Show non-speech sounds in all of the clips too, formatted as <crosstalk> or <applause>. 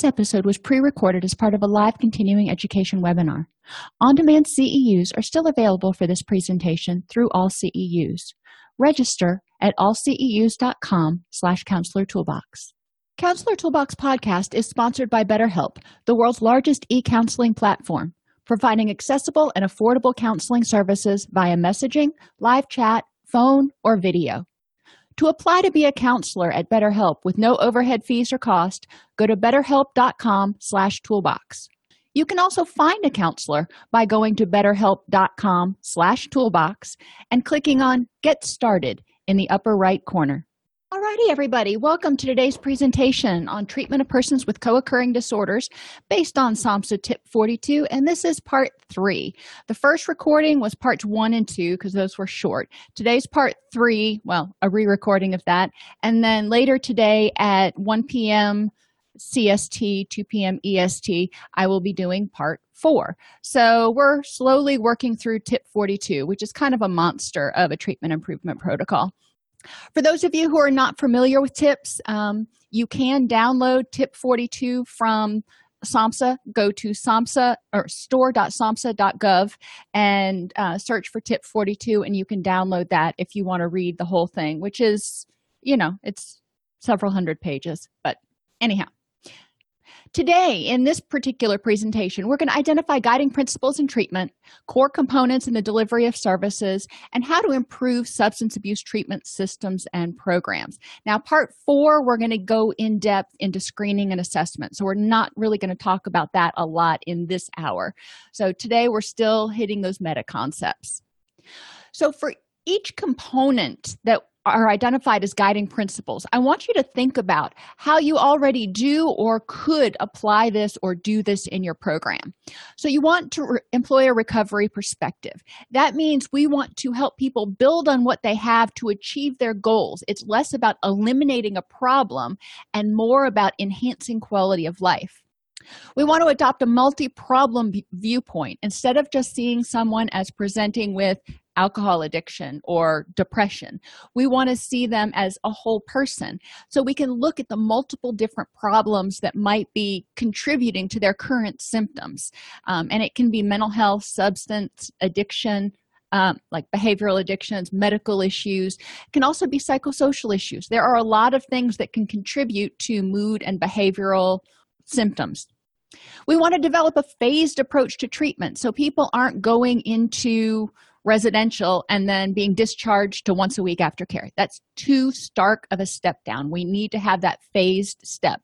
This episode was pre recorded as part of a live continuing education webinar. On demand CEUs are still available for this presentation through all CEUs. Register at allceus.com slash counselor toolbox. Counselor Toolbox podcast is sponsored by BetterHelp, the world's largest e counseling platform, providing accessible and affordable counseling services via messaging, live chat, phone, or video. To apply to be a counselor at BetterHelp with no overhead fees or cost, go to betterhelp.com/toolbox. You can also find a counselor by going to betterhelp.com/toolbox and clicking on Get Started in the upper right corner. Alrighty, everybody, welcome to today's presentation on treatment of persons with co-occurring disorders based on SAMHSA Tip 42, and this is part three. The first recording was parts one and two because those were short. Today's part three, well, a re-recording of that, and then later today at 1 p.m. CST, 2 p.m. EST, I will be doing part four. So we're slowly working through Tip 42, which is kind of a monster of a treatment improvement protocol. For those of you who are not familiar with tips, um, you can download tip 42 from SAMHSA. Go to SAMHSA or store.samhsa.gov and uh, search for tip 42, and you can download that if you want to read the whole thing, which is, you know, it's several hundred pages. But anyhow, Today, in this particular presentation, we're going to identify guiding principles in treatment, core components in the delivery of services, and how to improve substance abuse treatment systems and programs. Now, part four, we're going to go in depth into screening and assessment. So, we're not really going to talk about that a lot in this hour. So, today, we're still hitting those meta concepts. So, for each component that are identified as guiding principles. I want you to think about how you already do or could apply this or do this in your program. So, you want to re- employ a recovery perspective. That means we want to help people build on what they have to achieve their goals. It's less about eliminating a problem and more about enhancing quality of life. We want to adopt a multi problem viewpoint instead of just seeing someone as presenting with alcohol addiction or depression. We want to see them as a whole person so we can look at the multiple different problems that might be contributing to their current symptoms. Um, and it can be mental health, substance addiction. Um, like behavioral addictions, medical issues, it can also be psychosocial issues. There are a lot of things that can contribute to mood and behavioral symptoms. We want to develop a phased approach to treatment so people aren't going into residential and then being discharged to once a week aftercare. That's too stark of a step down. We need to have that phased step.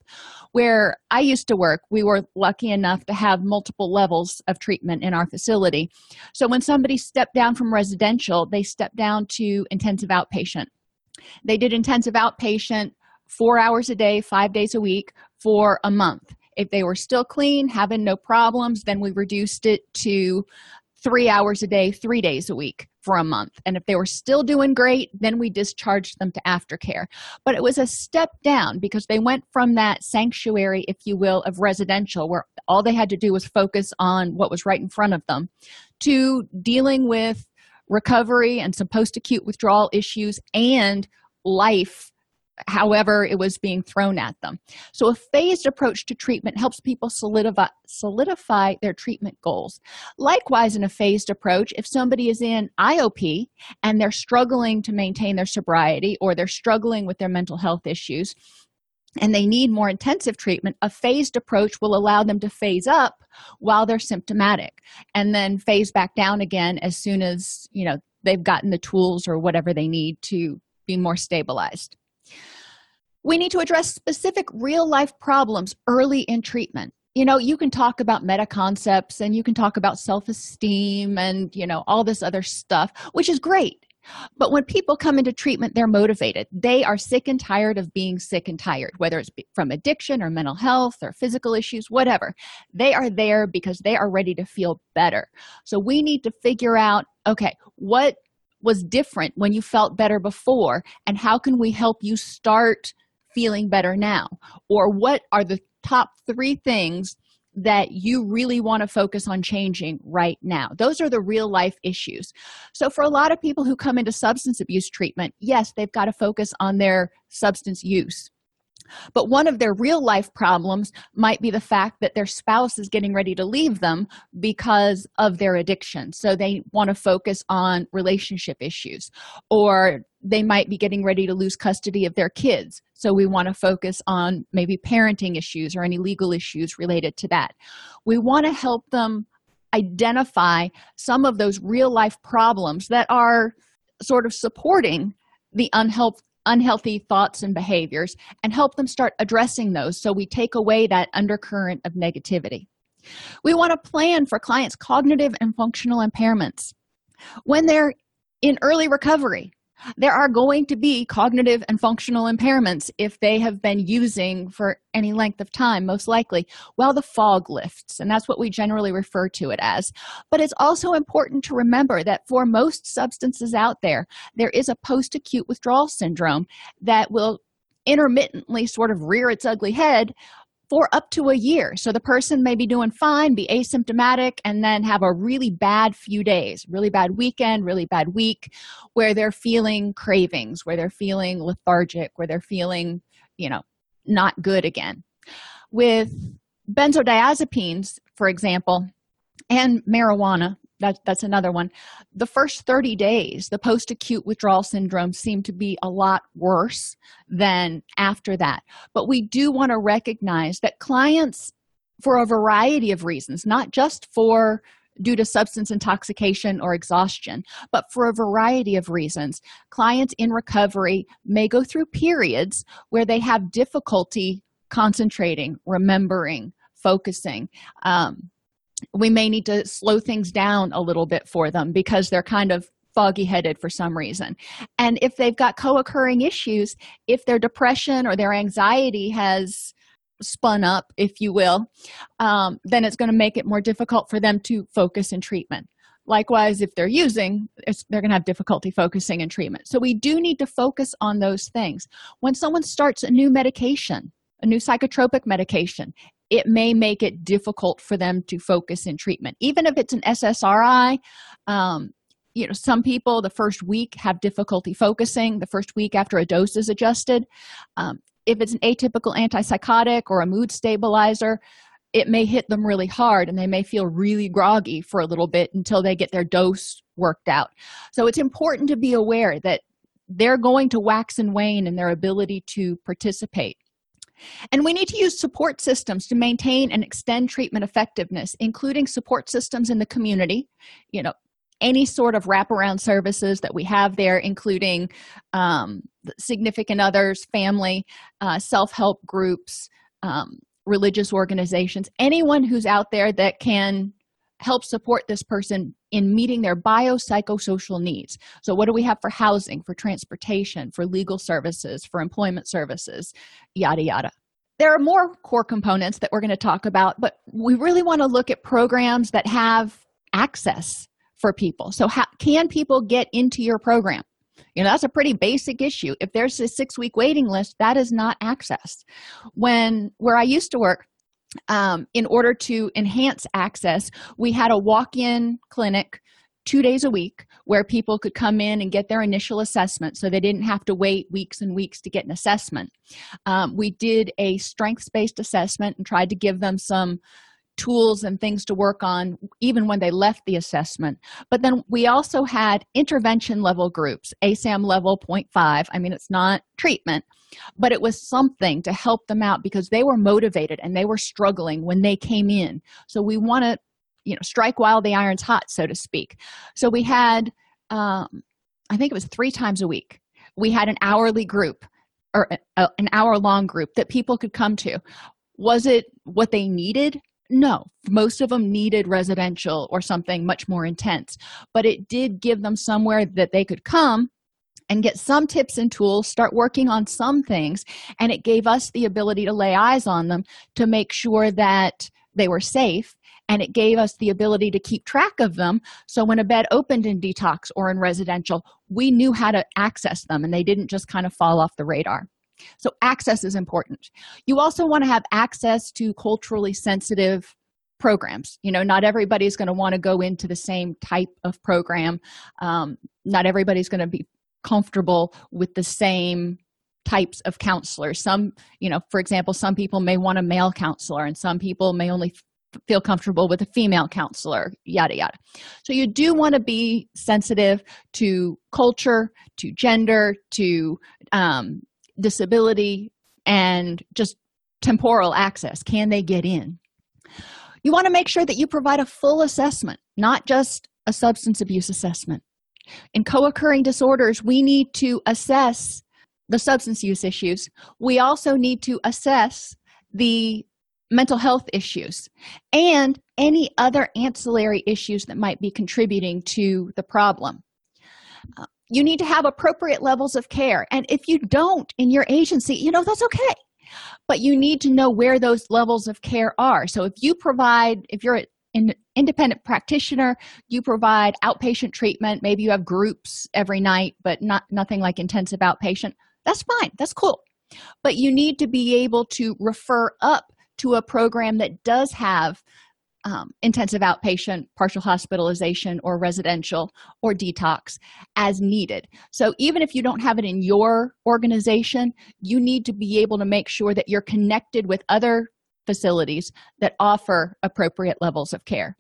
Where I used to work, we were lucky enough to have multiple levels of treatment in our facility. So when somebody stepped down from residential, they stepped down to intensive outpatient. They did intensive outpatient four hours a day, five days a week for a month. If they were still clean, having no problems, then we reduced it to three hours a day, three days a week for a month. And if they were still doing great, then we discharged them to aftercare. But it was a step down because they went from that sanctuary, if you will, of residential, where all they had to do was focus on what was right in front of them, to dealing with recovery and some post acute withdrawal issues and life however it was being thrown at them. So, a phased approach to treatment helps people solidify, solidify their treatment goals. Likewise, in a phased approach, if somebody is in IOP and they're struggling to maintain their sobriety or they're struggling with their mental health issues, and they need more intensive treatment, a phased approach will allow them to phase up while they're symptomatic and then phase back down again as soon as, you know, they've gotten the tools or whatever they need to be more stabilized. We need to address specific real life problems early in treatment. You know, you can talk about meta concepts and you can talk about self esteem and, you know, all this other stuff, which is great. But when people come into treatment, they're motivated. They are sick and tired of being sick and tired, whether it's from addiction or mental health or physical issues, whatever. They are there because they are ready to feel better. So we need to figure out okay, what was different when you felt better before and how can we help you start feeling better now or what are the top 3 things that you really want to focus on changing right now. Those are the real life issues. So, for a lot of people who come into substance abuse treatment, yes, they've got to focus on their substance use. But one of their real life problems might be the fact that their spouse is getting ready to leave them because of their addiction. So they want to focus on relationship issues or they might be getting ready to lose custody of their kids. So we want to focus on maybe parenting issues or any legal issues related to that. We want to help them identify some of those real life problems that are sort of supporting the unhealth, unhealthy thoughts and behaviors and help them start addressing those so we take away that undercurrent of negativity. We want to plan for clients' cognitive and functional impairments. When they're in early recovery, there are going to be cognitive and functional impairments if they have been using for any length of time most likely. While the fog lifts and that's what we generally refer to it as. But it's also important to remember that for most substances out there there is a post-acute withdrawal syndrome that will intermittently sort of rear its ugly head for up to a year. So the person may be doing fine, be asymptomatic, and then have a really bad few days, really bad weekend, really bad week, where they're feeling cravings, where they're feeling lethargic, where they're feeling, you know, not good again. With benzodiazepines, for example, and marijuana, that, that's another one. The first 30 days the post-acute withdrawal syndrome seemed to be a lot worse than after that. But we do want to recognize that clients for a variety of reasons not just for due to substance intoxication or exhaustion but for a variety of reasons clients in recovery may go through periods where they have difficulty concentrating remembering focusing um, we may need to slow things down a little bit for them because they're kind of foggy headed for some reason. And if they've got co occurring issues, if their depression or their anxiety has spun up, if you will, um, then it's going to make it more difficult for them to focus in treatment. Likewise, if they're using, they're going to have difficulty focusing in treatment. So, we do need to focus on those things. When someone starts a new medication, a new psychotropic medication, it may make it difficult for them to focus in treatment. Even if it's an ssri um, you know some people the first week have difficulty focusing the first week after a dose is adjusted. Um, if it's an atypical antipsychotic or a mood stabilizer it may hit them really hard and they may feel really groggy for a little bit until they get their dose worked out. So it's important to be aware that they're going to wax and wane in their ability to participate and we need to use support systems to maintain and extend treatment effectiveness, including support systems in the community, you know, any sort of wraparound services that we have there, including um, significant others, family, uh, self help groups, um, religious organizations, anyone who's out there that can help support this person in meeting their biopsychosocial needs. So, what do we have for housing, for transportation, for legal services, for employment services, yada, yada. There are more core components that we're going to talk about, but we really want to look at programs that have access for people. So, how can people get into your program? You know, that's a pretty basic issue. If there's a six week waiting list, that is not access. When where I used to work, um, in order to enhance access, we had a walk in clinic two days a week where people could come in and get their initial assessment so they didn't have to wait weeks and weeks to get an assessment. Um, we did a strengths based assessment and tried to give them some tools and things to work on even when they left the assessment. But then we also had intervention level groups asam level 0.5 i mean it's not treatment but it was something to help them out because they were motivated and they were struggling when they came in. So we want to you know strike while the iron's hot so to speak. So we had um, i think it was three times a week we had an hourly group or a, uh, an hour long group that people could come to. Was it what they needed no most of them needed residential or something much more intense but it did give them somewhere that they could come and get some tips and tools start working on some things and it gave us the ability to lay eyes on them to make sure that they were safe and it gave us the ability to keep track of them. So when a bed opened in detox or in residential we knew how to access them and they didn't just kind of fall off the radar so access is important. You also want to have access to culturally sensitive programs. You know not everybody's going to want to go into the same type of program. Um, not everybody's going to be comfortable with the same types of counselors. Some you know for example some people may want a male counselor and some people may only feel comfortable with a female counselor yada yada. So you do want to be sensitive to culture to gender to um, disability and just temporal access. Can they get in? You want to make sure that you provide a full assessment not just a substance abuse assessment. In co-occurring disorders we need to assess the substance use issues. We also need to assess the mental health issues and any other ancillary issues that might be contributing to the problem you need to have appropriate levels of care. And if you don't in your agency you know that's okay. But you need to know where those levels of care are. So if you provide if you're an independent practitioner you provide outpatient treatment maybe you have groups every night but not nothing like intensive outpatient that's fine. That's cool. But you need to be able to refer up to a program that does have um, intensive outpatient, partial hospitalization, or residential or detox as needed. So, even if you don't have it in your organization, you need to be able to make sure that you're connected with other facilities that offer appropriate levels of care.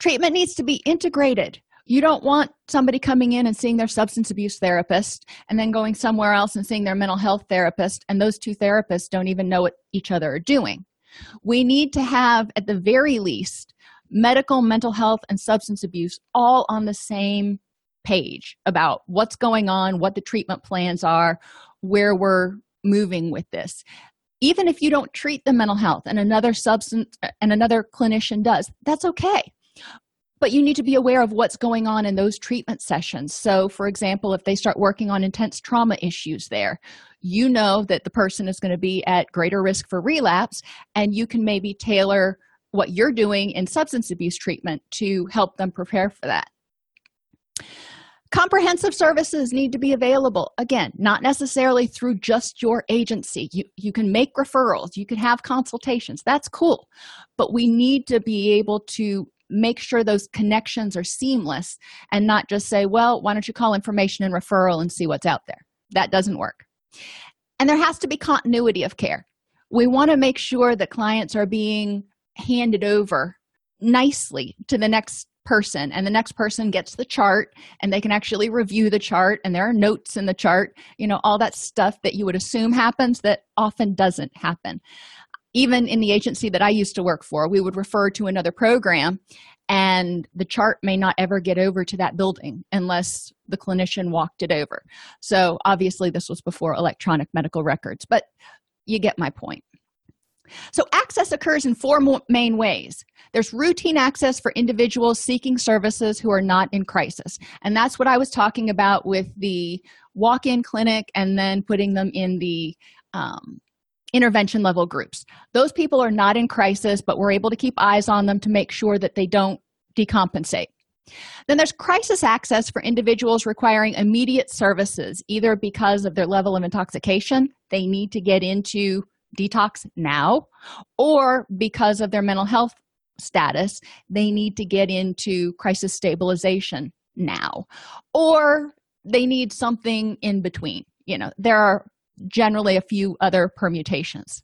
Treatment needs to be integrated. You don't want somebody coming in and seeing their substance abuse therapist and then going somewhere else and seeing their mental health therapist, and those two therapists don't even know what each other are doing. We need to have, at the very least, medical, mental health, and substance abuse all on the same page about what's going on, what the treatment plans are, where we're moving with this. Even if you don't treat the mental health and another substance and another clinician does, that's okay but you need to be aware of what's going on in those treatment sessions. So, for example, if they start working on intense trauma issues there, you know that the person is going to be at greater risk for relapse, and you can maybe tailor what you're doing in substance abuse treatment to help them prepare for that. Comprehensive services need to be available. Again, not necessarily through just your agency. You, you can make referrals, you can have consultations. That's cool. But we need to be able to make sure those connections are seamless and not just say, well, why don't you call information and referral and see what's out there? That doesn't work. And there has to be continuity of care. We want to make sure that clients are being handed over nicely to the next person and the next person gets the chart and they can actually review the chart and there are notes in the chart you know all that stuff that you would assume happens that often doesn't happen even in the agency that I used to work for, we would refer to another program, and the chart may not ever get over to that building unless the clinician walked it over. So, obviously, this was before electronic medical records, but you get my point. So, access occurs in four main ways. There's routine access for individuals seeking services who are not in crisis. And that's what I was talking about with the walk in clinic and then putting them in the um, intervention level groups. Those people are not in crisis, but we're able to keep eyes on them to make sure that they don't decompensate. Then there's crisis access for individuals requiring immediate services, either because of their level of intoxication, they need to get into detox now, or because of their mental health status, they need to get into crisis stabilization now, or they need something in between. You know, there are generally a few other permutations.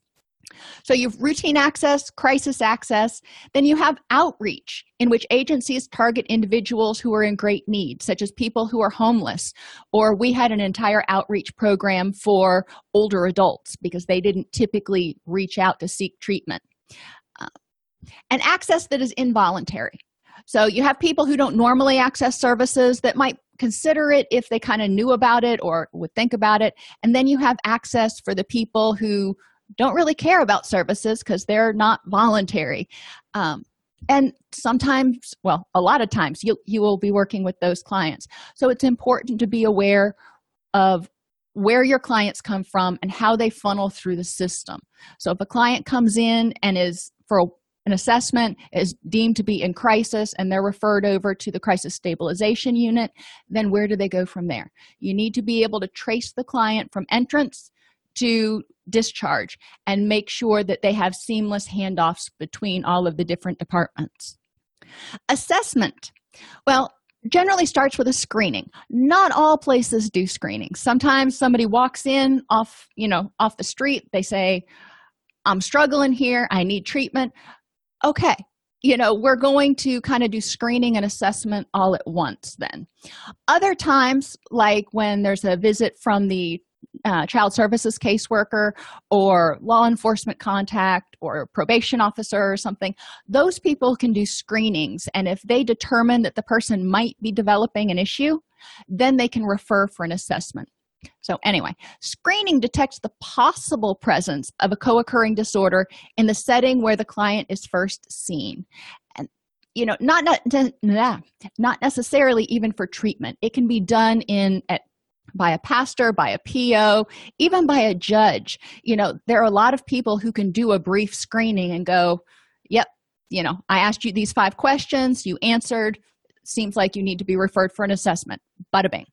So you have routine access, crisis access, then you have outreach, in which agencies target individuals who are in great need, such as people who are homeless, or we had an entire outreach program for older adults because they didn't typically reach out to seek treatment. Uh, and access that is involuntary. So you have people who don't normally access services that might consider it if they kind of knew about it or would think about it. And then you have access for the people who don't really care about services because they're not voluntary. Um, and sometimes, well, a lot of times, you, you will be working with those clients. So it's important to be aware of where your clients come from and how they funnel through the system. So if a client comes in and is for an assessment is deemed to be in crisis and they're referred over to the crisis stabilization unit, then where do they go from there? You need to be able to trace the client from entrance to discharge and make sure that they have seamless handoffs between all of the different departments. Assessment. Well, generally starts with a screening not all places do screening sometimes somebody walks in off you know off the street they say i'm struggling here i need treatment okay you know we're going to kind of do screening and assessment all at once then. Other times like when there's a visit from the uh, child services caseworker or law enforcement contact or probation officer or something those people can do screenings and if they determine that the person might be developing an issue then they can refer for an assessment so anyway screening detects the possible presence of a co-occurring disorder in the setting where the client is first seen and you know not not, not necessarily even for treatment it can be done in at by a pastor, by a PO, even by a judge. You know, there are a lot of people who can do a brief screening and go, Yep, you know, I asked you these five questions, you answered. Seems like you need to be referred for an assessment. Bada bing.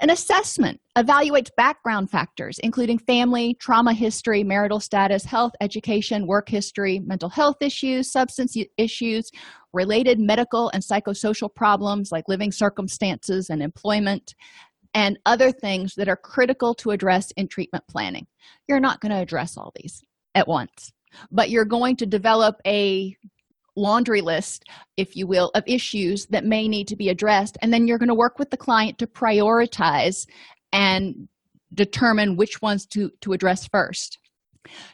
An assessment evaluates background factors, including family, trauma history, marital status, health, education, work history, mental health issues, substance issues, related medical and psychosocial problems like living circumstances and employment, and other things that are critical to address in treatment planning. You're not going to address all these at once, but you're going to develop a laundry list, if you will, of issues that may need to be addressed. And then you're going to work with the client to prioritize and determine which ones to, to address first.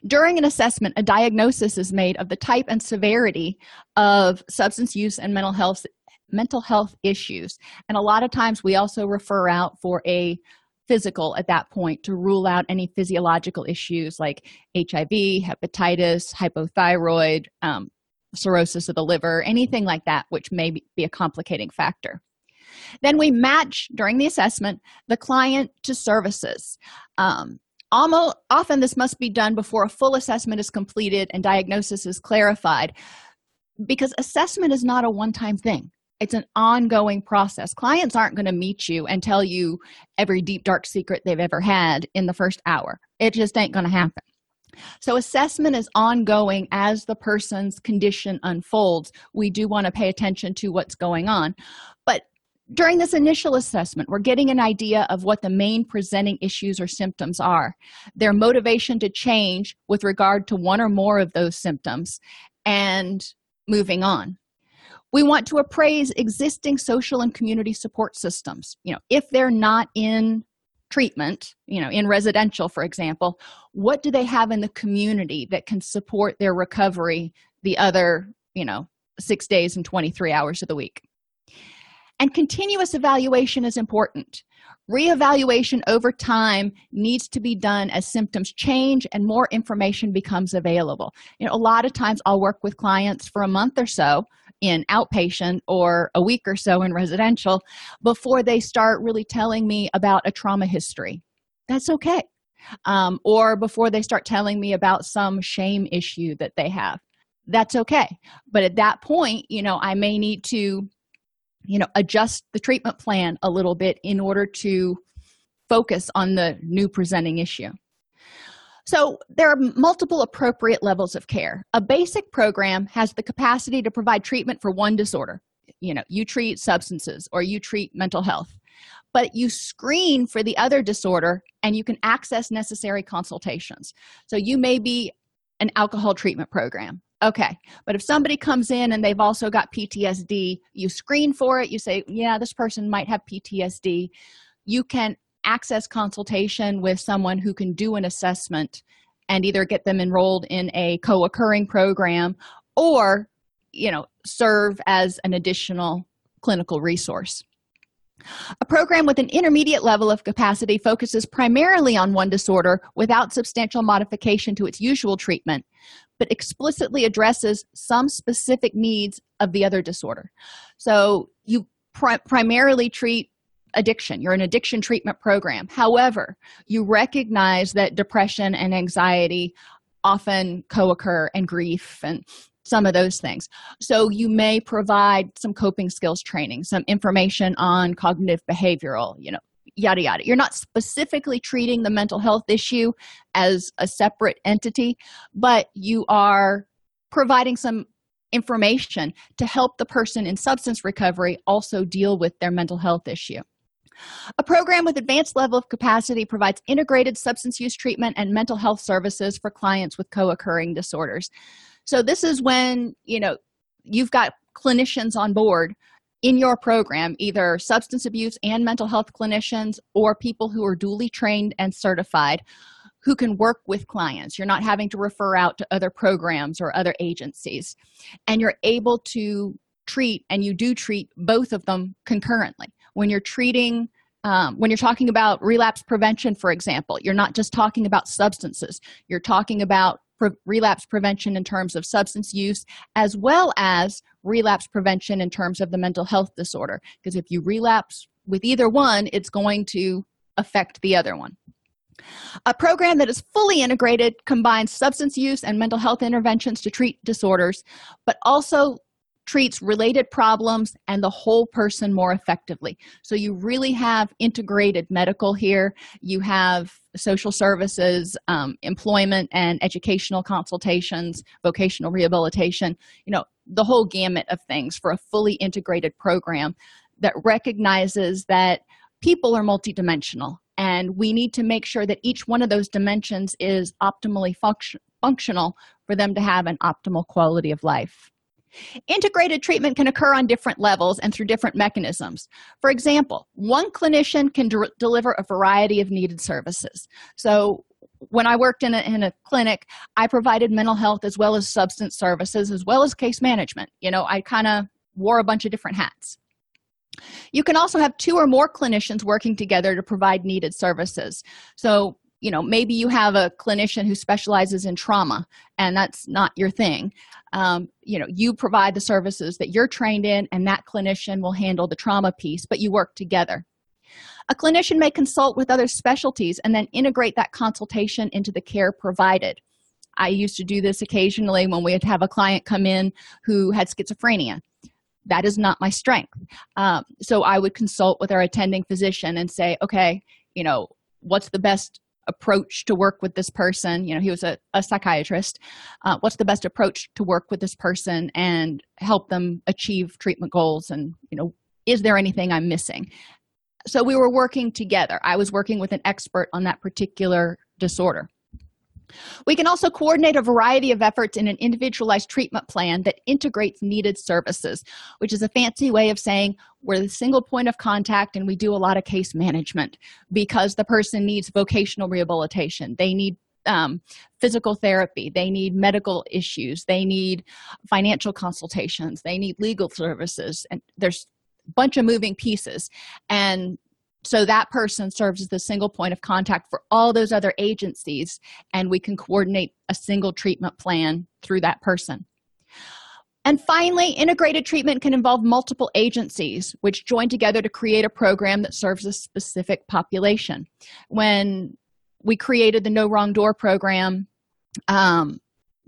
During an assessment, a diagnosis is made of the type and severity of substance use and mental health mental health issues. And a lot of times we also refer out for a physical at that point to rule out any physiological issues like HIV, hepatitis, hypothyroid, um, cirrhosis of the liver, anything like that, which may be a complicating factor. Then we match during the assessment the client to services. Um, almost often this must be done before a full assessment is completed and diagnosis is clarified because assessment is not a one-time thing it's an ongoing process clients aren't going to meet you and tell you every deep dark secret they've ever had in the first hour it just ain't going to happen so assessment is ongoing as the person's condition unfolds. We do want to pay attention to what's going on. But during this initial assessment we're getting an idea of what the main presenting issues or symptoms are their motivation to change with regard to one or more of those symptoms and moving on. We want to appraise existing social and community support systems. You know if they're not in treatment you know in residential for example what do they have in the community that can support their recovery the other you know six days and 23 hours of the week? And continuous evaluation is important. Reevaluation over time needs to be done as symptoms change and more information becomes available. You know a lot of times i'll work with clients for a month or so in outpatient or a week or so in residential before they start really telling me about a trauma history. That's okay. Um, or before they start telling me about some shame issue that they have. That's okay. But at that point you know i may need to you know adjust the treatment plan a little bit in order to focus on the new presenting issue so there are multiple appropriate levels of care. A basic program has the capacity to provide treatment for one disorder. You know you treat substances or you treat mental health. But you screen for the other disorder and you can access necessary consultations. So you may be an alcohol treatment program. Okay but if somebody comes in and they've also got ptsd you screen for it. You say yeah this person might have ptsd you can access consultation with someone who can do an assessment and either get them enrolled in a co-occurring program or you know serve as an additional clinical resource a program with an intermediate level of capacity focuses primarily on one disorder without substantial modification to its usual treatment, but explicitly addresses some specific needs of the other disorder. So you pri- primarily treat addiction, you're an addiction treatment program. However, you recognize that depression and anxiety often co occur and grief and some of those things. So, you may provide some coping skills training, some information on cognitive behavioral, you know, yada yada. You're not specifically treating the mental health issue as a separate entity, but you are providing some information to help the person in substance recovery also deal with their mental health issue. A program with advanced level of capacity provides integrated substance use treatment and mental health services for clients with co-occurring disorders. So this is when, you know, you've got clinicians on board in your program, either substance abuse and mental health clinicians or people who are duly trained and certified who can work with clients. You're not having to refer out to other programs or other agencies. And you're able to treat, and you do treat both of them concurrently. When you're treating, um, when you're talking about relapse prevention, for example, you're not just talking about substances, you're talking about pre- relapse prevention in terms of substance use as well as relapse prevention in terms of the mental health disorder. Because if you relapse with either one, it's going to affect the other one. A program that is fully integrated combines substance use and mental health interventions to treat disorders, but also treats related problems and the whole person more effectively. So you really have integrated medical here. You have social services, um, employment and educational consultations, vocational rehabilitation, you know, the whole gamut of things for a fully integrated program that recognizes that people are multidimensional and we need to make sure that each one of those dimensions is optimally function, functional for them to have an optimal quality of life integrated treatment can occur on different levels and through different mechanisms. For example one clinician can de- deliver a variety of needed services. So when i worked in a, in a clinic i provided mental health as well as substance services as well as case management. You know i kind of wore a bunch of different hats. You can also have two or more clinicians working together to provide needed services. So, you know, maybe you have a clinician who specializes in trauma and that's not your thing. Um, you know, you provide the services that you're trained in, and that clinician will handle the trauma piece, but you work together. A clinician may consult with other specialties and then integrate that consultation into the care provided. I used to do this occasionally when we would have a client come in who had schizophrenia that is not my strength um, so i would consult with our attending physician and say okay you know what's the best approach to work with this person. You know he was a, a psychiatrist. Uh, what's the best approach to work with this person and help them achieve treatment goals? And you know is there anything i'm missing? So we were working together. I was working with an expert on that particular disorder we can also coordinate a variety of efforts in an individualized treatment plan that integrates needed services, which is a fancy way of saying we're the single point of contact and we do a lot of case management because the person needs vocational rehabilitation. They need um, physical therapy, they need medical issues, they need financial consultations, they need legal services, and there's a bunch of moving pieces. And so that person serves as the single point of contact for all those other agencies and we can coordinate a single treatment plan through that person. And finally integrated treatment can involve multiple agencies which join together to create a program that serves a specific population. When we created the no wrong door program um,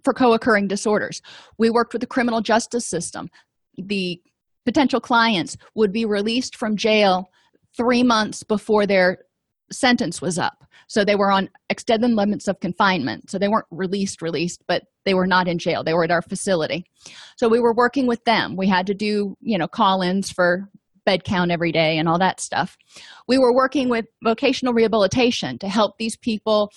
for co-occurring disorders we worked with the criminal justice system. The potential clients would be released from jail three months before their sentence was up. So they were on extended limits of confinement. So they weren't released released but they were not in jail. They were at our facility. So we were working with them. We had to do you know call-ins for bed count every day and all that stuff. We were working with vocational rehabilitation to help these people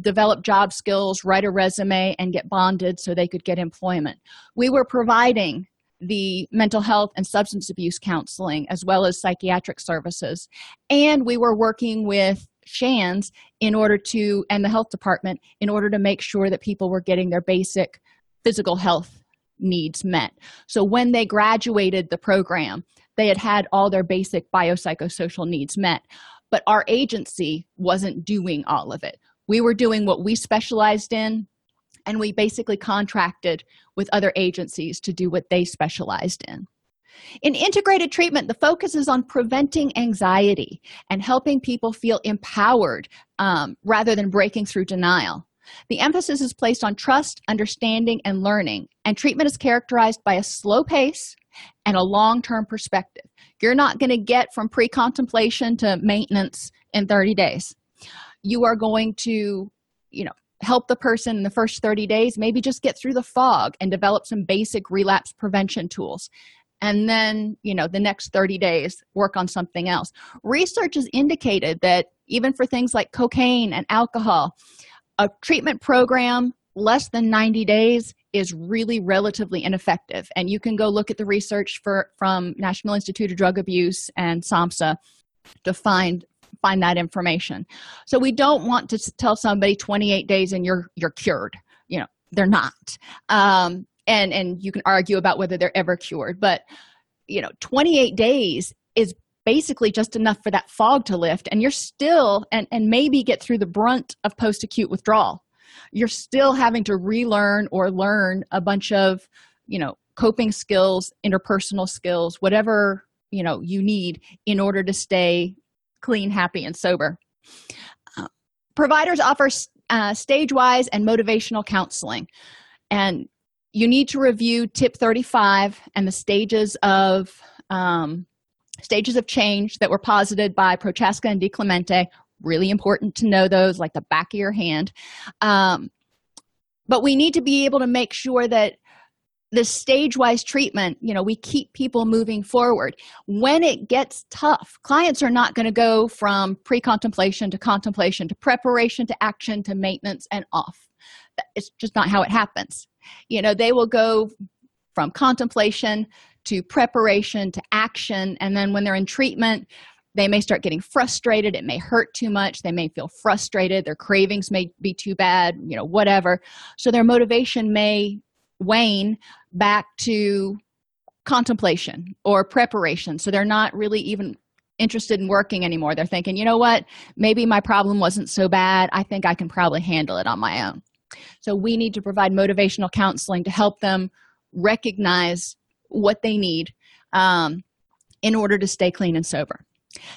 develop job skills write a resume and get bonded so they could get employment. We were providing the mental health and substance abuse counseling as well as psychiatric services. And we were working with shands in order to and the health department in order to make sure that people were getting their basic physical health needs met. So when they graduated the program they had had all their basic biopsychosocial needs met. But our agency wasn't doing all of it. We were doing what we specialized in and we basically contracted with other agencies to do what they specialized in. In integrated treatment the focus is on preventing anxiety and helping people feel empowered um, rather than breaking through denial. The emphasis is placed on trust understanding and learning. And treatment is characterized by a slow pace and a long-term perspective. You're not going to get from pre-contemplation to maintenance in 30 days. You are going to you know help the person in the first 30 days maybe just get through the fog and develop some basic relapse prevention tools. And then you know the next 30 days work on something else. Research has indicated that even for things like cocaine and alcohol a treatment program less than 90 days is really relatively ineffective. And you can go look at the research for from national institute of drug abuse and samhsa to find find that information. So we don't want to tell somebody 28 days and you're you're cured you know they're not. Um, and and you can argue about whether they're ever cured but you know 28 days is basically just enough for that fog to lift and you're still and and maybe get through the brunt of post acute withdrawal. You're still having to relearn or learn a bunch of you know coping skills interpersonal skills whatever you know you need in order to stay clean happy and sober. Uh, providers offer uh, stage wise and motivational counseling. And you need to review tip 35 and the stages of um, stages of change that were posited by prochaska and DiClemente really important to know those like the back of your hand. Um, but we need to be able to make sure that the stage wise treatment you know we keep people moving forward. When it gets tough clients are not going to go from pre contemplation to contemplation to preparation to action to maintenance and off. It's just not how it happens. You know they will go from contemplation to preparation to action and then when they're in treatment they may start getting frustrated it may hurt too much they may feel frustrated their cravings may be too bad you know whatever. So their motivation may wane back to contemplation or preparation. So they're not really even interested in working anymore. They're thinking you know what? Maybe my problem wasn't so bad. I think i can probably handle it on my own. So we need to provide motivational counseling to help them recognize what they need um, in order to stay clean and sober.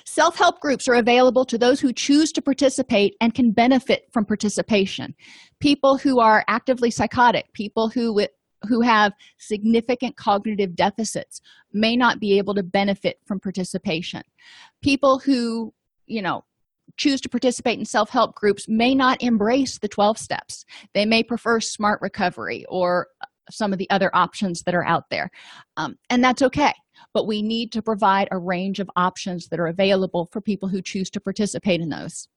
Self-help groups are available to those who choose to participate and can benefit from participation. People who are actively psychotic people who who have significant cognitive deficits may not be able to benefit from participation. People who you know choose to participate in self-help groups may not embrace the 12 steps. They may prefer smart recovery or some of the other options that are out there. Um, and that's okay. But we need to provide a range of options that are available for people who choose to participate in those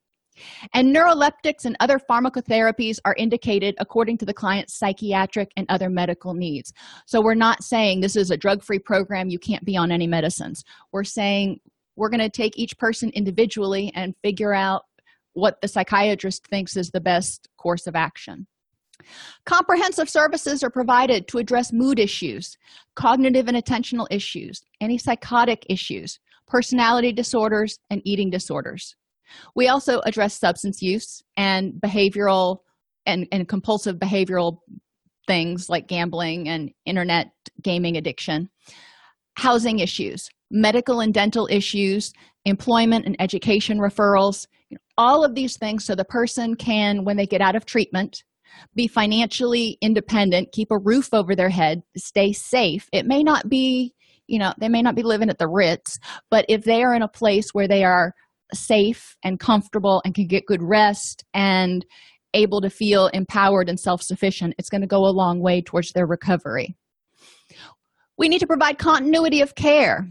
and neuroleptics and other pharmacotherapies are indicated according to the client's psychiatric and other medical needs. So we're not saying this is a drug-free program you can't be on any medicines. We're saying we're going to take each person individually and figure out what the psychiatrist thinks is the best course of action. Comprehensive services are provided to address mood issues cognitive and attentional issues any psychotic issues personality disorders and eating disorders we also address substance use and behavioral and, and compulsive behavioral things like gambling and internet gaming addiction. Housing issues medical and dental issues employment and education referrals all of these things so the person can when they get out of treatment be financially independent keep a roof over their head stay safe. It may not be you know they may not be living at the ritz but if they are in a place where they are safe and comfortable and can get good rest and able to feel empowered and self-sufficient it's going to go a long way towards their recovery. We need to provide continuity of care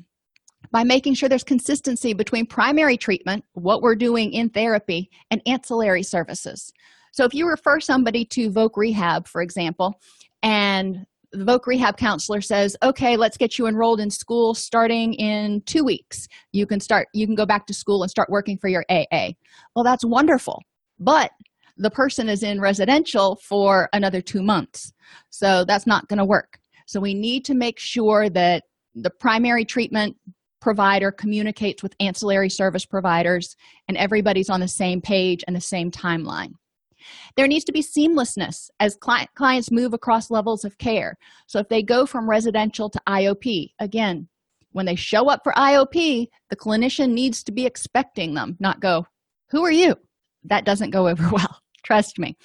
by making sure there's consistency between primary treatment what we're doing in therapy and ancillary services. So if you refer somebody to voc rehab for example and the voc rehab counselor says okay let's get you enrolled in school starting in two weeks. You can start you can go back to school and start working for your aa well that's wonderful but the person is in residential for another two months so that's not going to work. So we need to make sure that the primary treatment provider communicates with ancillary service providers and everybody's on the same page and the same timeline there needs to be seamlessness as cli- clients move across levels of care. So if they go from residential to iop again when they show up for iop the clinician needs to be expecting them not go who are you? That doesn't go <laughs> over well trust me.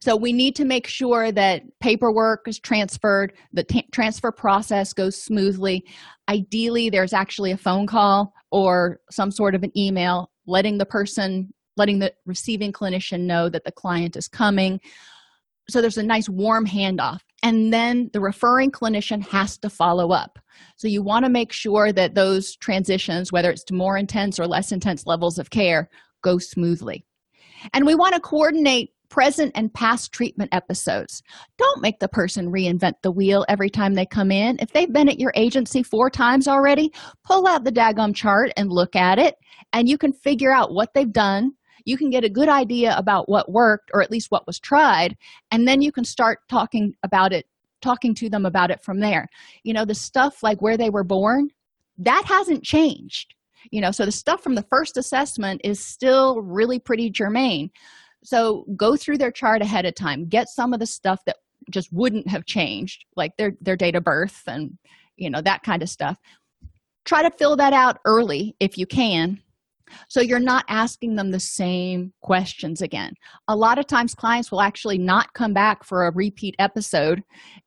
So we need to make sure that paperwork is transferred the t- transfer process goes smoothly. Ideally there's actually a phone call or some sort of an email letting the person letting the receiving clinician know that the client is coming. So there's a nice warm handoff. And then the referring clinician has to follow up. So you want to make sure that those transitions whether it's to more intense or less intense levels of care go smoothly. And we want to coordinate present and past treatment episodes. Don't make the person reinvent the wheel every time they come in. If they've been at your agency four times already pull out the dagum chart and look at it and you can figure out what they've done you can get a good idea about what worked or at least what was tried and then you can start talking about it talking to them about it from there. You know the stuff like where they were born that hasn't changed. You know so the stuff from the first assessment is still really pretty germane. So go through their chart ahead of time. Get some of the stuff that just wouldn't have changed like their their date of birth and you know that kind of stuff. Try to fill that out early if you can so you're not asking them the same questions again. A lot of times, clients will actually not come back for a repeat episode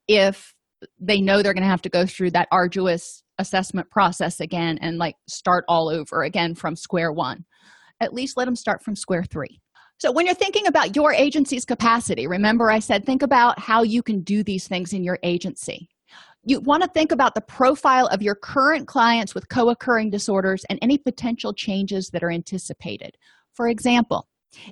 if they know they're going to have to go through that arduous assessment process again and like start all over again from square one. At least let them start from square three. So, when you're thinking about your agency's capacity, remember I said think about how you can do these things in your agency you want to think about the profile of your current clients with co occurring disorders and any potential changes that are anticipated. For example,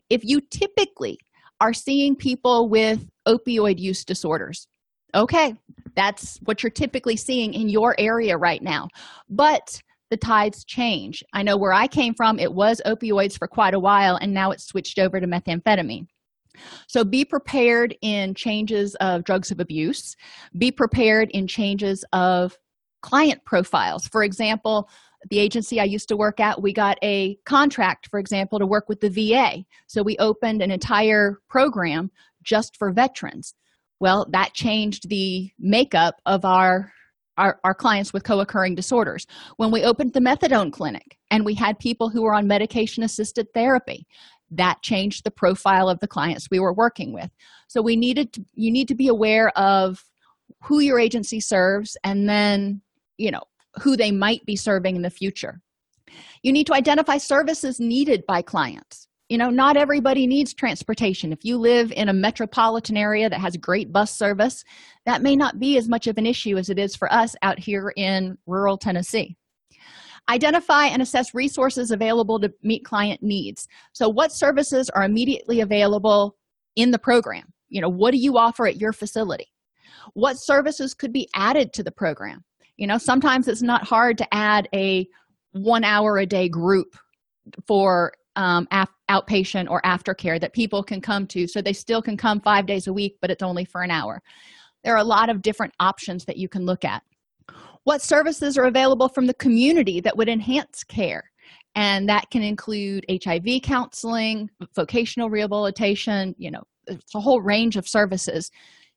if you typically are seeing people with opioid use disorders, okay, that's what you're typically seeing in your area right now. But the tides change. I know where I came from, it was opioids for quite a while, and now it's switched over to methamphetamine. So be prepared in changes of drugs of abuse, be prepared in changes of client profiles. For example, the agency I used to work at, we got a contract, for example, to work with the VA. So we opened an entire program just for veterans. Well, that changed the makeup of our our, our, clients with co-occurring disorders when we opened the methadone clinic and we had people who were on medication assisted therapy that changed the profile of the clients we were working with. So we needed to you need to be aware of who your agency serves and then you know who they might be serving in the future. You need to identify services needed by clients. You know not everybody needs transportation. If you live in a metropolitan area that has great bus service that may not be as much of an issue as it is for us out here in rural tennessee Identify and assess resources available to meet client needs. So, what services are immediately available in the program? You know, what do you offer at your facility? What services could be added to the program? You know, sometimes it's not hard to add a one hour a day group for um, outpatient or aftercare that people can come to so they still can come five days a week, but it's only for an hour. There are a lot of different options that you can look at what services are available from the community that would enhance care. And that can include hiv counseling vocational rehabilitation you know it's a whole range of services.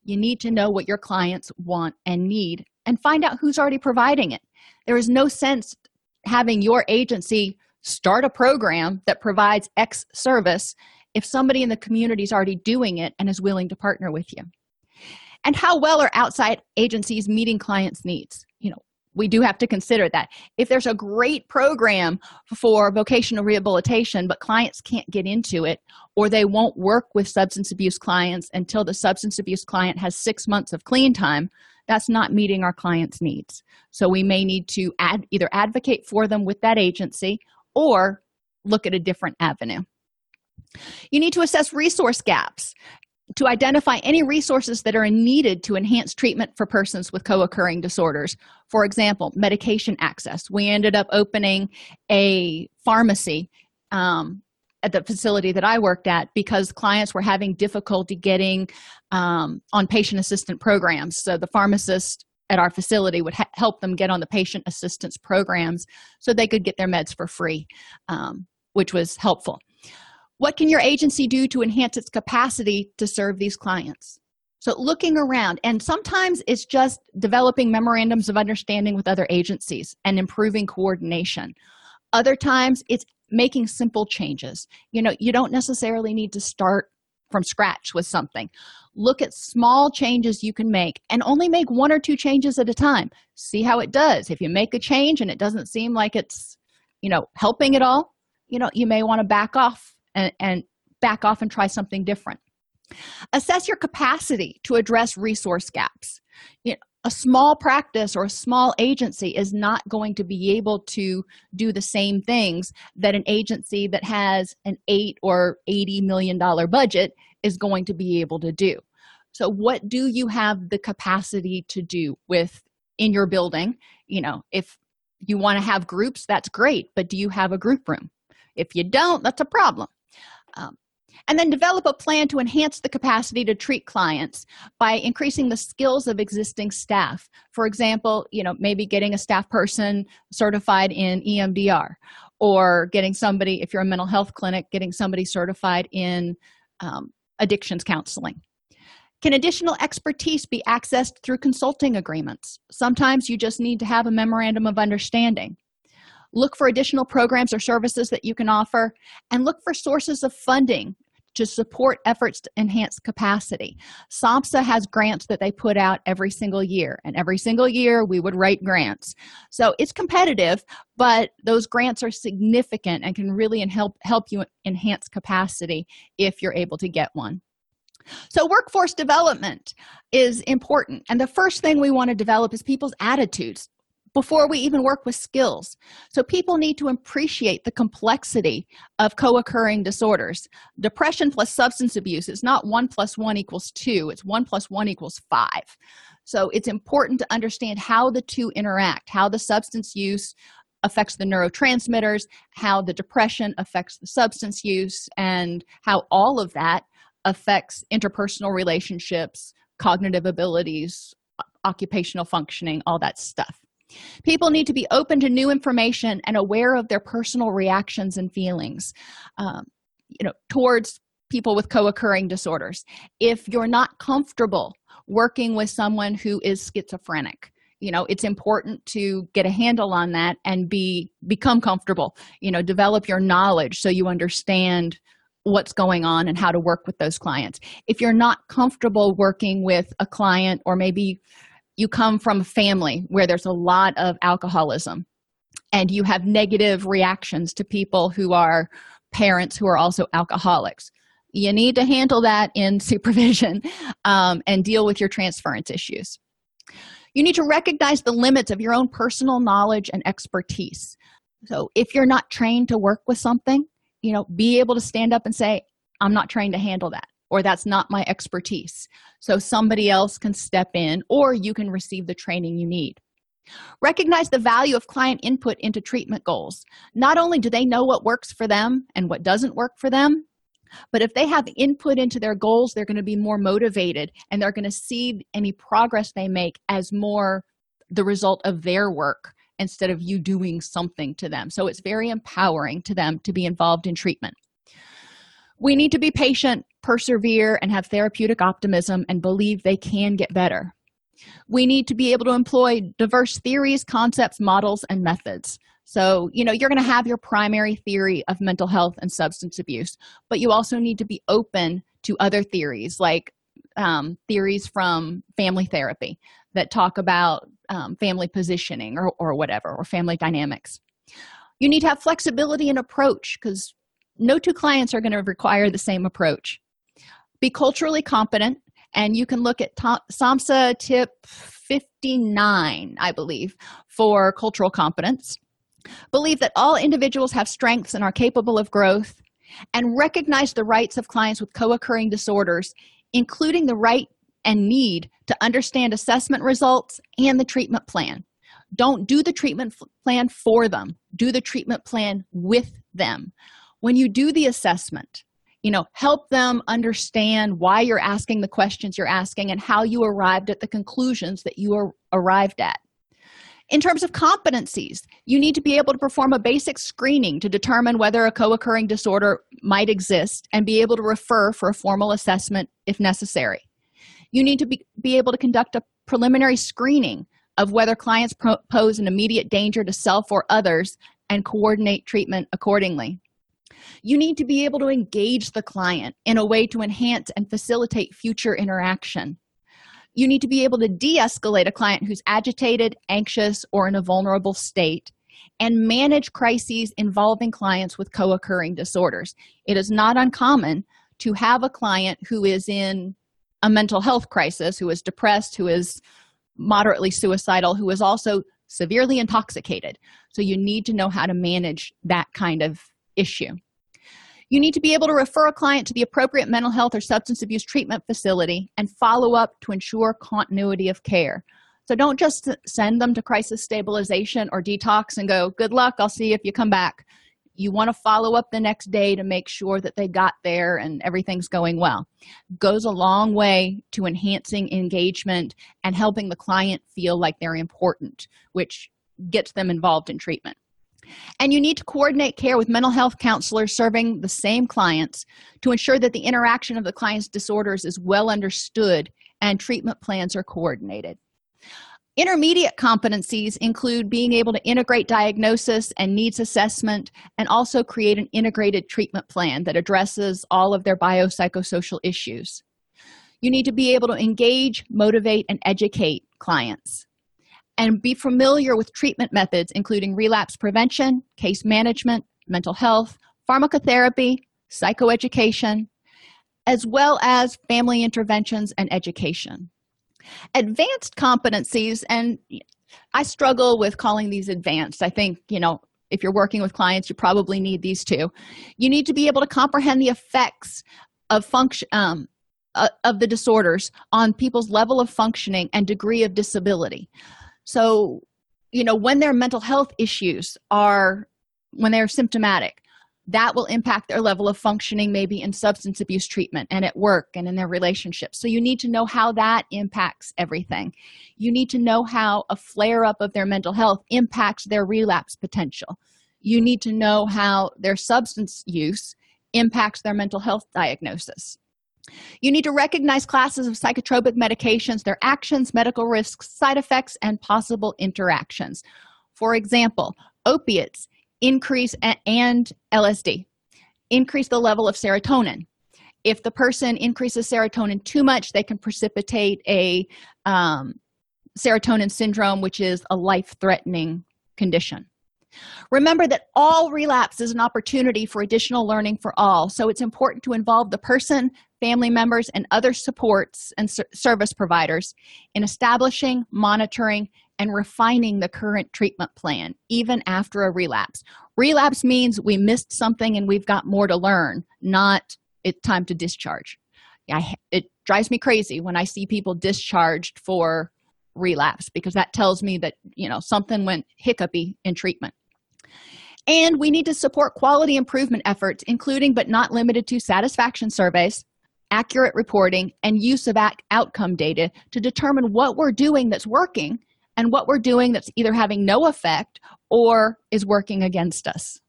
You need to know what your clients want and need and find out who's already providing it. There is no sense having your agency start a program that provides x service if somebody in the community is already doing it and is willing to partner with you. And how well are outside agencies meeting clients needs you know we do have to consider that. If there's a great program for vocational rehabilitation but clients can't get into it or they won't work with substance abuse clients until the substance abuse client has six months of clean time that's not meeting our clients needs. So we may need to add either advocate for them with that agency or look at a different avenue. You need to assess resource gaps to identify any resources that are needed to enhance treatment for persons with co occurring disorders. For example, medication access. We ended up opening a pharmacy um, at the facility that I worked at because clients were having difficulty getting um, on patient assistant programs. So the pharmacist at our facility would ha- help them get on the patient assistance programs so they could get their meds for free, um, which was helpful. What can your agency do to enhance its capacity to serve these clients? So, looking around, and sometimes it's just developing memorandums of understanding with other agencies and improving coordination. Other times, it's making simple changes. You know, you don't necessarily need to start from scratch with something. Look at small changes you can make and only make one or two changes at a time. See how it does. If you make a change and it doesn't seem like it's, you know, helping at all, you know, you may want to back off and, and back off and try something different. Assess your capacity to address resource gaps. You know, a small practice or a small agency is not going to be able to do the same things that an agency that has an 8 or 80 million dollar budget is going to be able to do. So what do you have the capacity to do with in your building? You know if you want to have groups that's great but do you have a group room? If you don't that's a problem um, and then develop a plan to enhance the capacity to treat clients by increasing the skills of existing staff for example you know maybe getting a staff person certified in emdr or getting somebody if you're a mental health clinic getting somebody certified in um, addictions counseling can additional expertise be accessed through consulting agreements? Sometimes you just need to have a memorandum of understanding. Look for additional programs or services that you can offer, and look for sources of funding to support efforts to enhance capacity. SAMHSA has grants that they put out every single year, and every single year we would write grants. So it's competitive, but those grants are significant and can really help help you enhance capacity if you're able to get one. So, workforce development is important. And the first thing we want to develop is people's attitudes before we even work with skills. So, people need to appreciate the complexity of co occurring disorders. Depression plus substance abuse is not one plus one equals two, it's one plus one equals five. So, it's important to understand how the two interact, how the substance use affects the neurotransmitters, how the depression affects the substance use, and how all of that affects interpersonal relationships, cognitive abilities, occupational functioning, all that stuff. People need to be open to new information and aware of their personal reactions and feelings, um, you know, towards people with co-occurring disorders. If you're not comfortable working with someone who is schizophrenic, you know it's important to get a handle on that and be become comfortable you know develop your knowledge so you understand what's going on and how to work with those clients. If you're not comfortable working with a client, or maybe you come from a family where there's a lot of alcoholism and you have negative reactions to people who are parents who are also alcoholics, you need to handle that in <laughs> supervision um, and deal with your transference issues. You need to recognize the limits of your own personal knowledge and expertise. So, if you're not trained to work with something, you know be able to stand up and say i'm not trained to handle that or that's not my expertise so somebody else can step in or you can receive the training you need recognize the value of client input into treatment goals not only do they know what works for them and what doesn't work for them but if they have input into their goals they're going to be more motivated and they're going to see any progress they make as more the result of their work instead of you doing something to them. So it's very empowering to them to be involved in treatment. We need to be patient, persevere, and have therapeutic optimism and believe they can get better. We need to be able to employ diverse theories, concepts, models, and methods. So, you know, you're going to have your primary theory of mental health and substance abuse, but you also need to be open to other theories like um, theories from family therapy that talk about um, family positioning or, or whatever, or family dynamics. You need to have flexibility in approach because no two clients are going to require the same approach. Be culturally competent, and you can look at SAMHSA tip 59, I believe, for cultural competence. Believe that all individuals have strengths and are capable of growth, and recognize the rights of clients with co occurring disorders, including the right and need to understand assessment results and the treatment plan. Don't do the treatment plan for them, do the treatment plan with them. When you do the assessment, you know, help them understand why you're asking the questions you're asking and how you arrived at the conclusions that you are arrived at. In terms of competencies, you need to be able to perform a basic screening to determine whether a co occurring disorder might exist and be able to refer for a formal assessment if necessary you need to be, be able to conduct a preliminary screening of whether clients pro- pose an immediate danger to self or others and coordinate treatment accordingly. You need to be able to engage the client in a way to enhance and facilitate future interaction. You need to be able to de escalate a client who's agitated, anxious, or in a vulnerable state and manage crises involving clients with co occurring disorders. It is not uncommon to have a client who is in a mental health crisis, who is depressed, who is moderately suicidal, who is also severely intoxicated. So you need to know how to manage that kind of issue. You need to be able to refer a client to the appropriate mental health or substance abuse treatment facility and follow up to ensure continuity of care. So don't just send them to crisis stabilization or detox and go, good luck, I'll see if you come back. You want to follow up the next day to make sure that they got there and everything's going well. Goes a long way to enhancing engagement and helping the client feel like they're important, which gets them involved in treatment. And you need to coordinate care with mental health counselors serving the same clients to ensure that the interaction of the client's disorders is well understood and treatment plans are coordinated. Intermediate competencies include being able to integrate diagnosis and needs assessment and also create an integrated treatment plan that addresses all of their biopsychosocial issues. You need to be able to engage, motivate, and educate clients and be familiar with treatment methods, including relapse prevention, case management, mental health, pharmacotherapy, psychoeducation, as well as family interventions and education. Advanced competencies, and I struggle with calling these advanced. I think, you know, if you're working with clients, you probably need these two. You need to be able to comprehend the effects of function um, uh, of the disorders on people's level of functioning and degree of disability so you know when their mental health issues are when they're symptomatic that will impact their level of functioning maybe in substance abuse treatment and at work and in their relationships. So you need to know how that impacts everything. You need to know how a flare up of their mental health impacts their relapse potential. You need to know how their substance use impacts their mental health diagnosis you need to recognize classes of psychotropic medications, their actions, medical risks, side effects, and possible interactions. For example, opiates increase and LSD increase the level of serotonin. If the person increases serotonin too much, they can precipitate a um, serotonin syndrome, which is a life threatening condition. Remember that all relapse is an opportunity for additional learning for all, so it's important to involve the person, family members, and other supports and service providers in establishing, monitoring, and refining the current treatment plan, even after a relapse. Relapse means we missed something and we've got more to learn, not it's time to discharge. I, it drives me crazy when I see people discharged for relapse because that tells me that you know something went hiccupy in treatment and we need to support quality improvement efforts, including but not limited to satisfaction surveys, accurate reporting, and use of outcome data to determine what we're doing that's working and what we're doing that's either having no effect or is working against us.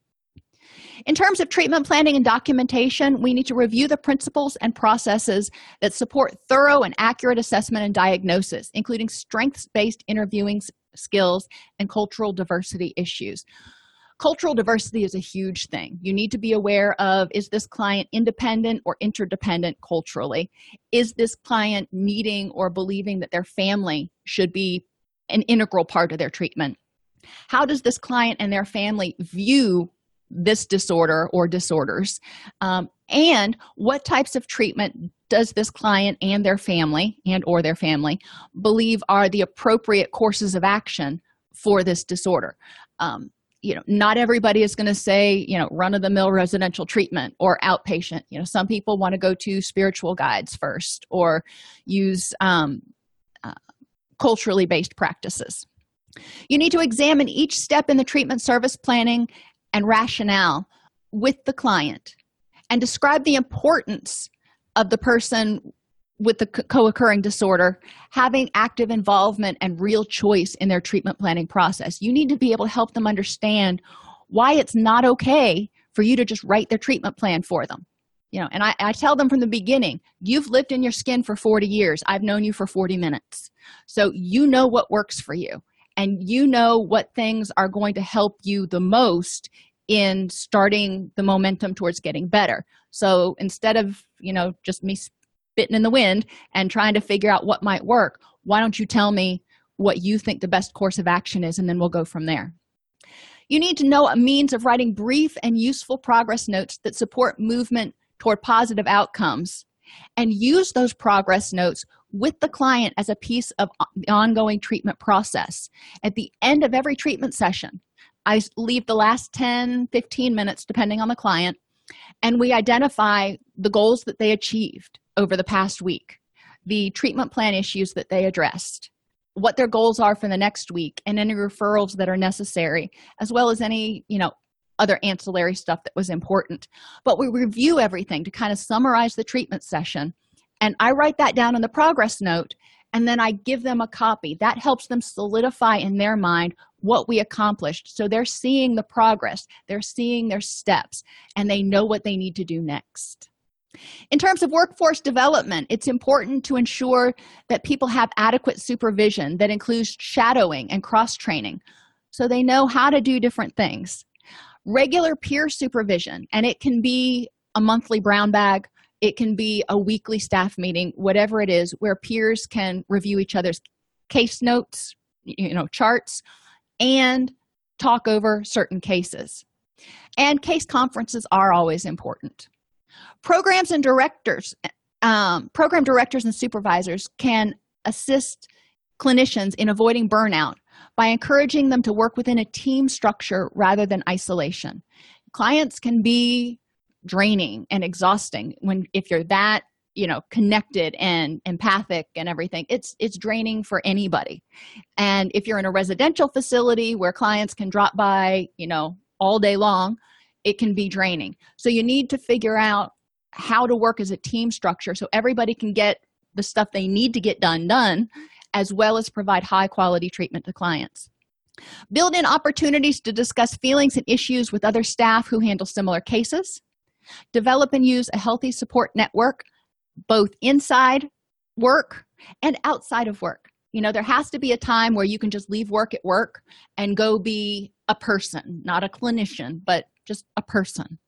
In terms of treatment planning and documentation, we need to review the principles and processes that support thorough and accurate assessment and diagnosis, including strengths based interviewing skills and cultural diversity issues cultural diversity is a huge thing. You need to be aware of is this client independent or interdependent culturally? Is this client needing or believing that their family should be an integral part of their treatment? How does this client and their family view this disorder or disorders? Um, and what types of treatment does this client and their family and or their family believe are the appropriate courses of action for this disorder? Um, you know not everybody is going to say you know run of the mill residential treatment or outpatient. You know some people want to go to spiritual guides first or use um, uh, culturally based practices. You need to examine each step in the treatment service planning and rationale with the client and describe the importance of the person with the co-occurring disorder having active involvement and real choice in their treatment planning process. You need to be able to help them understand why it's not okay for you to just write their treatment plan for them. You know and I, I tell them from the beginning you've lived in your skin for 40 years. I've known you for 40 minutes. So you know what works for you and you know what things are going to help you the most in starting the momentum towards getting better. So instead of you know just me spitting in the wind and trying to figure out what might work why don't you tell me what you think the best course of action is and then we'll go from there You need to know a means of writing brief and useful progress notes that support movement toward positive outcomes and use those progress notes with the client as a piece of the ongoing treatment process. At the end of every treatment session, I leave the last 10, 15 minutes, depending on the client, and we identify the goals that they achieved over the past week, the treatment plan issues that they addressed, what their goals are for the next week, and any referrals that are necessary, as well as any, you know, other ancillary stuff that was important. But we review everything to kind of summarize the treatment session. And I write that down in the progress note and then I give them a copy. That helps them solidify in their mind what we accomplished. So they're seeing the progress, they're seeing their steps, and they know what they need to do next. In terms of workforce development, it's important to ensure that people have adequate supervision that includes shadowing and cross training so they know how to do different things. Regular peer supervision and it can be a monthly brown bag it can be a weekly staff meeting whatever it is where peers can review each other's case notes you know charts and talk over certain cases. And case conferences are always important programs and directors um, program directors and supervisors can assist clinicians in avoiding burnout by encouraging them to work within a team structure rather than isolation. Clients can be draining and exhausting when if you're that you know connected and empathic and everything it's it's draining for anybody and if you're in a residential facility where clients can drop by you know all day long it can be draining so you need to figure out how to work as a team structure so everybody can get the stuff they need to get done done as well as provide high quality treatment to clients. Build in opportunities to discuss feelings and issues with other staff who handle similar cases. Develop and use a healthy support network, both inside work and outside of work. You know, there has to be a time where you can just leave work at work and go be a person, not a clinician, but just a person.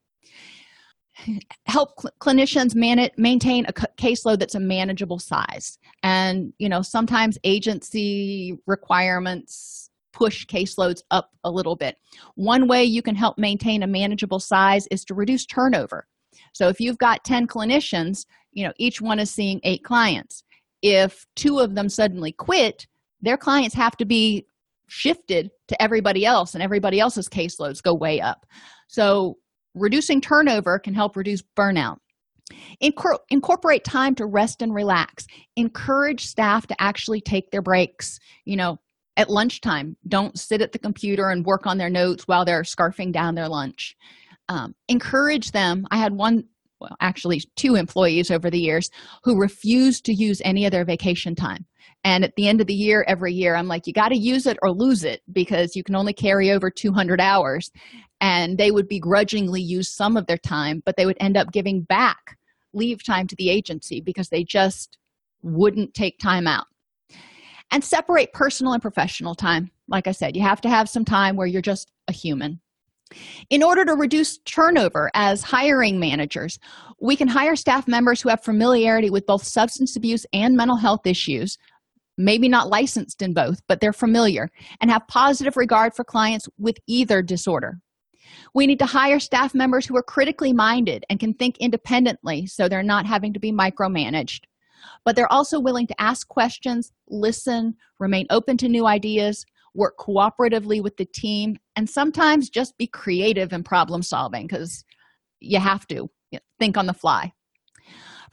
Help cl- clinicians man- maintain a c- caseload that's a manageable size. And you know sometimes agency requirements push caseloads up a little bit. One way you can help maintain a manageable size is to reduce turnover. So if you've got 10 clinicians you know each one is seeing eight clients. If two of them suddenly quit their clients have to be shifted to everybody else and everybody else's caseloads go way up. So reducing turnover can help reduce burnout. Incor- incorporate time to rest and relax. Encourage staff to actually take their breaks you know at lunchtime. Don't sit at the computer and work on their notes while they're scarfing down their lunch. Um, encourage them. I had one well actually two employees over the years who refused to use any of their vacation time and at the end of the year every year i'm like you got to use it or lose it because you can only carry over 200 hours. And they would begrudgingly use some of their time but they would end up giving back leave time to the agency because they just wouldn't take time out. And separate personal and professional time. Like i said you have to have some time where you're just a human. In order to reduce turnover as hiring managers we can hire staff members who have familiarity with both substance abuse and mental health issues maybe not licensed in both but they're familiar and have positive regard for clients with either disorder. We need to hire staff members who are critically minded and can think independently so they're not having to be micromanaged. But they're also willing to ask questions listen remain open to new ideas work cooperatively with the team and sometimes just be creative in problem solving because you have to think on the fly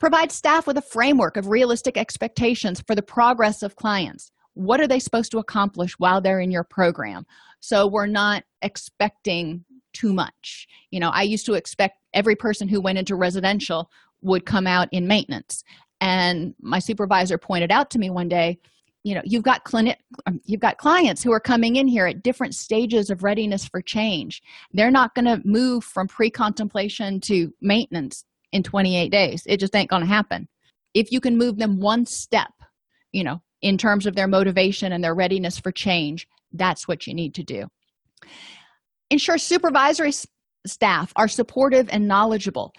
provide staff with a framework of realistic expectations for the progress of clients. What are they supposed to accomplish while they're in your program? So we're not expecting too much. You know i used to expect every person who went into residential would come out in maintenance. And my supervisor pointed out to me one day you know you've got clinic um, you've got clients who are coming in here at different stages of readiness for change. They're not going to move from pre-contemplation to maintenance in 28 days. It just ain't going to happen. If you can move them one step you know in terms of their motivation and their readiness for change that's what you need to do. Ensure supervisory staff are supportive and knowledgeable.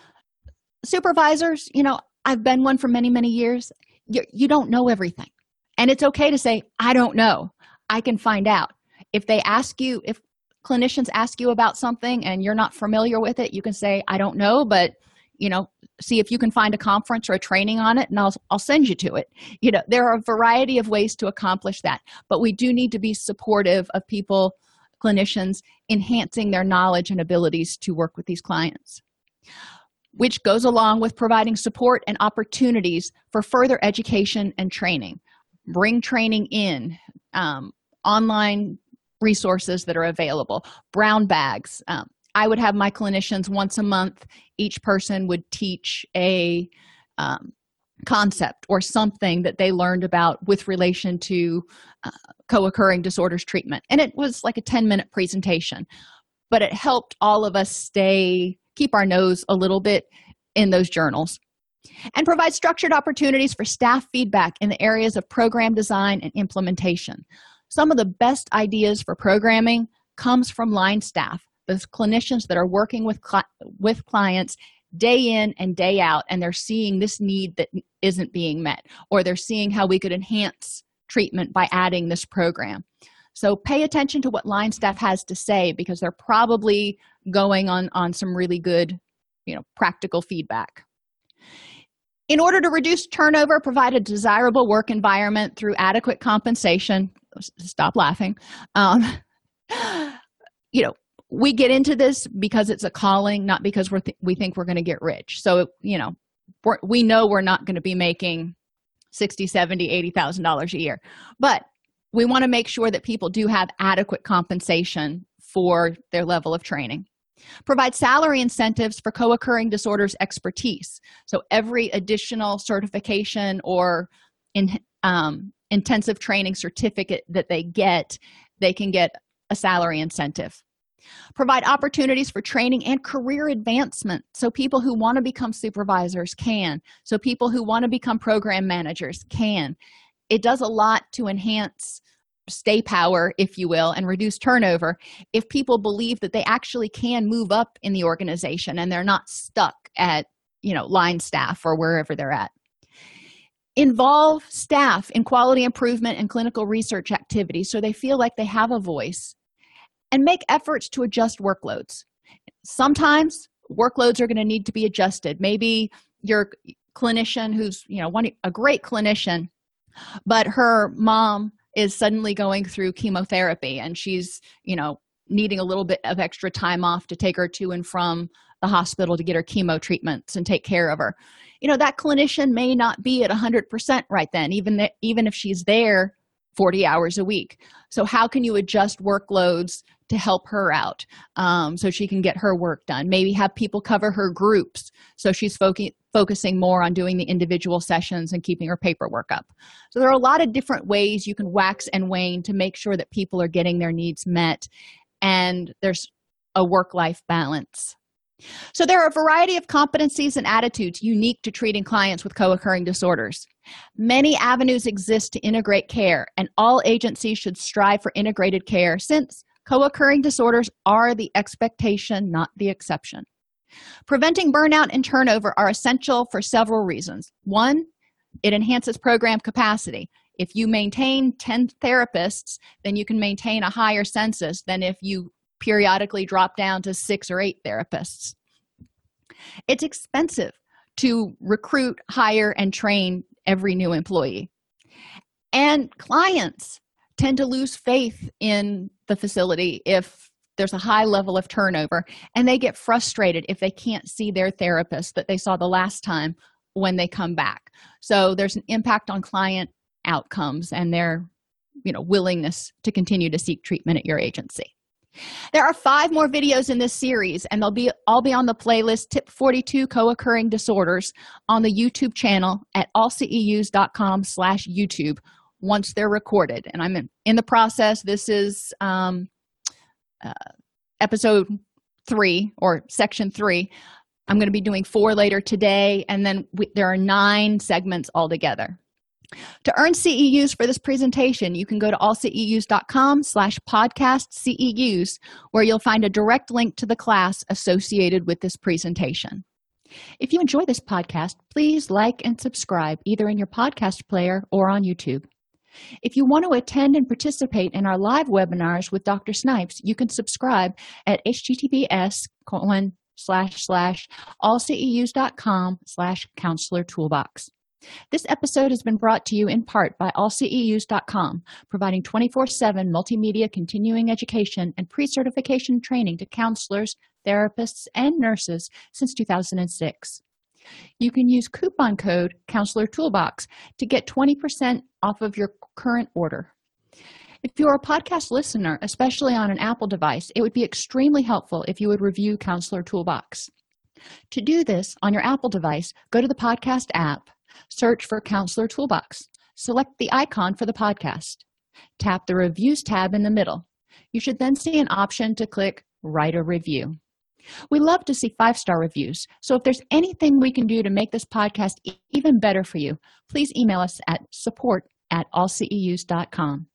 Supervisors you know i've been one for many many years. You, you don't know everything. And it's okay to say i don't know. I can find out. If they ask you if clinicians ask you about something and you're not familiar with it you can say i don't know but you know see if you can find a conference or a training on it and I'll, I'll send you to it. You know there are a variety of ways to accomplish that but we do need to be supportive of people clinicians enhancing their knowledge and abilities to work with these clients. Which goes along with providing support and opportunities for further education and training. Bring training in um, online resources that are available brown bags um, i would have my clinicians once a month each person would teach a um, concept or something that they learned about with relation to uh, co-occurring disorders treatment. And it was like a 10 minute presentation but it helped all of us stay keep our nose a little bit in those journals and provide structured opportunities for staff feedback in the areas of program design and implementation. Some of the best ideas for programming comes from line staff those clinicians that are working with with clients day in and day out and they're seeing this need that isn't being met or they're seeing how we could enhance treatment by adding this program. So pay attention to what line staff has to say because they're probably going on on some really good you know practical feedback. In order to reduce turnover provide a desirable work environment through adequate compensation stop laughing um, <laughs> you know we get into this because it's a calling not because we're th- we think we're going to get rich. So you know we know we're not going to be making 60 70 80 thousand dollars a year. But we want to make sure that people do have adequate compensation for their level of training. Provide salary incentives for co-occurring disorders expertise. So every additional certification or in, um, intensive training certificate that they get they can get a salary incentive provide opportunities for training and career advancement so people who want to become supervisors can so people who want to become program managers can. It does a lot to enhance stay power if you will and reduce turnover if people believe that they actually can move up in the organization and they're not stuck at you know line staff or wherever they're at. Involve staff in quality improvement and clinical research activities so they feel like they have a voice and make efforts to adjust workloads. Sometimes workloads are going to need to be adjusted. Maybe your clinician who's you know one a great clinician but her mom is suddenly going through chemotherapy and she's you know needing a little bit of extra time off to take her to and from the hospital to get her chemo treatments and take care of her. You know that clinician may not be at 100% right then even that even if she's there 40 hours a week. So how can you adjust workloads to help her out um, so she can get her work done. Maybe have people cover her groups so she's fo- focusing more on doing the individual sessions and keeping her paperwork up. So there are a lot of different ways you can wax and wane to make sure that people are getting their needs met and there's a work life balance. So there are a variety of competencies and attitudes unique to treating clients with co-occurring disorders. Many avenues exist to integrate care and all agencies should strive for integrated care since co-occurring disorders are the expectation not the exception. Preventing burnout and turnover are essential for several reasons. One it enhances program capacity. If you maintain 10 therapists then you can maintain a higher census than if you periodically drop down to six or eight therapists. It's expensive to recruit hire and train every new employee. And clients tend to lose faith in the facility if there's a high level of turnover and they get frustrated if they can't see their therapist that they saw the last time when they come back. So there's an impact on client outcomes and their you know willingness to continue to seek treatment at your agency. There are five more videos in this series and they'll be all be on the playlist tip 42 co-occurring disorders on the youtube channel at allceus.com slash youtube once they're recorded. And i'm in, in the process. This is um, uh, episode three or section three. I'm going to be doing four later today and then we, there are nine segments altogether. To earn ceus for this presentation you can go to allceus.com slash podcast ceus where you'll find a direct link to the class associated with this presentation. If you enjoy this podcast please like and subscribe either in your podcast player or on youtube If you want to attend and participate in our live webinars with Dr. Snipes, you can subscribe at https colon slash slash allceus.com slash counselor toolbox. This episode has been brought to you in part by allceus.com, providing 24 7 multimedia continuing education and pre certification training to counselors, therapists, and nurses since 2006. You can use coupon code Counselor Toolbox to get 20% off of your current order. If you're a podcast listener, especially on an Apple device, it would be extremely helpful if you would review Counselor Toolbox. To do this on your Apple device, go to the podcast app, search for Counselor Toolbox, select the icon for the podcast, tap the Reviews tab in the middle. You should then see an option to click Write a Review. We love to see five star reviews, so if there's anything we can do to make this podcast even better for you, please email us at support at allceus.com.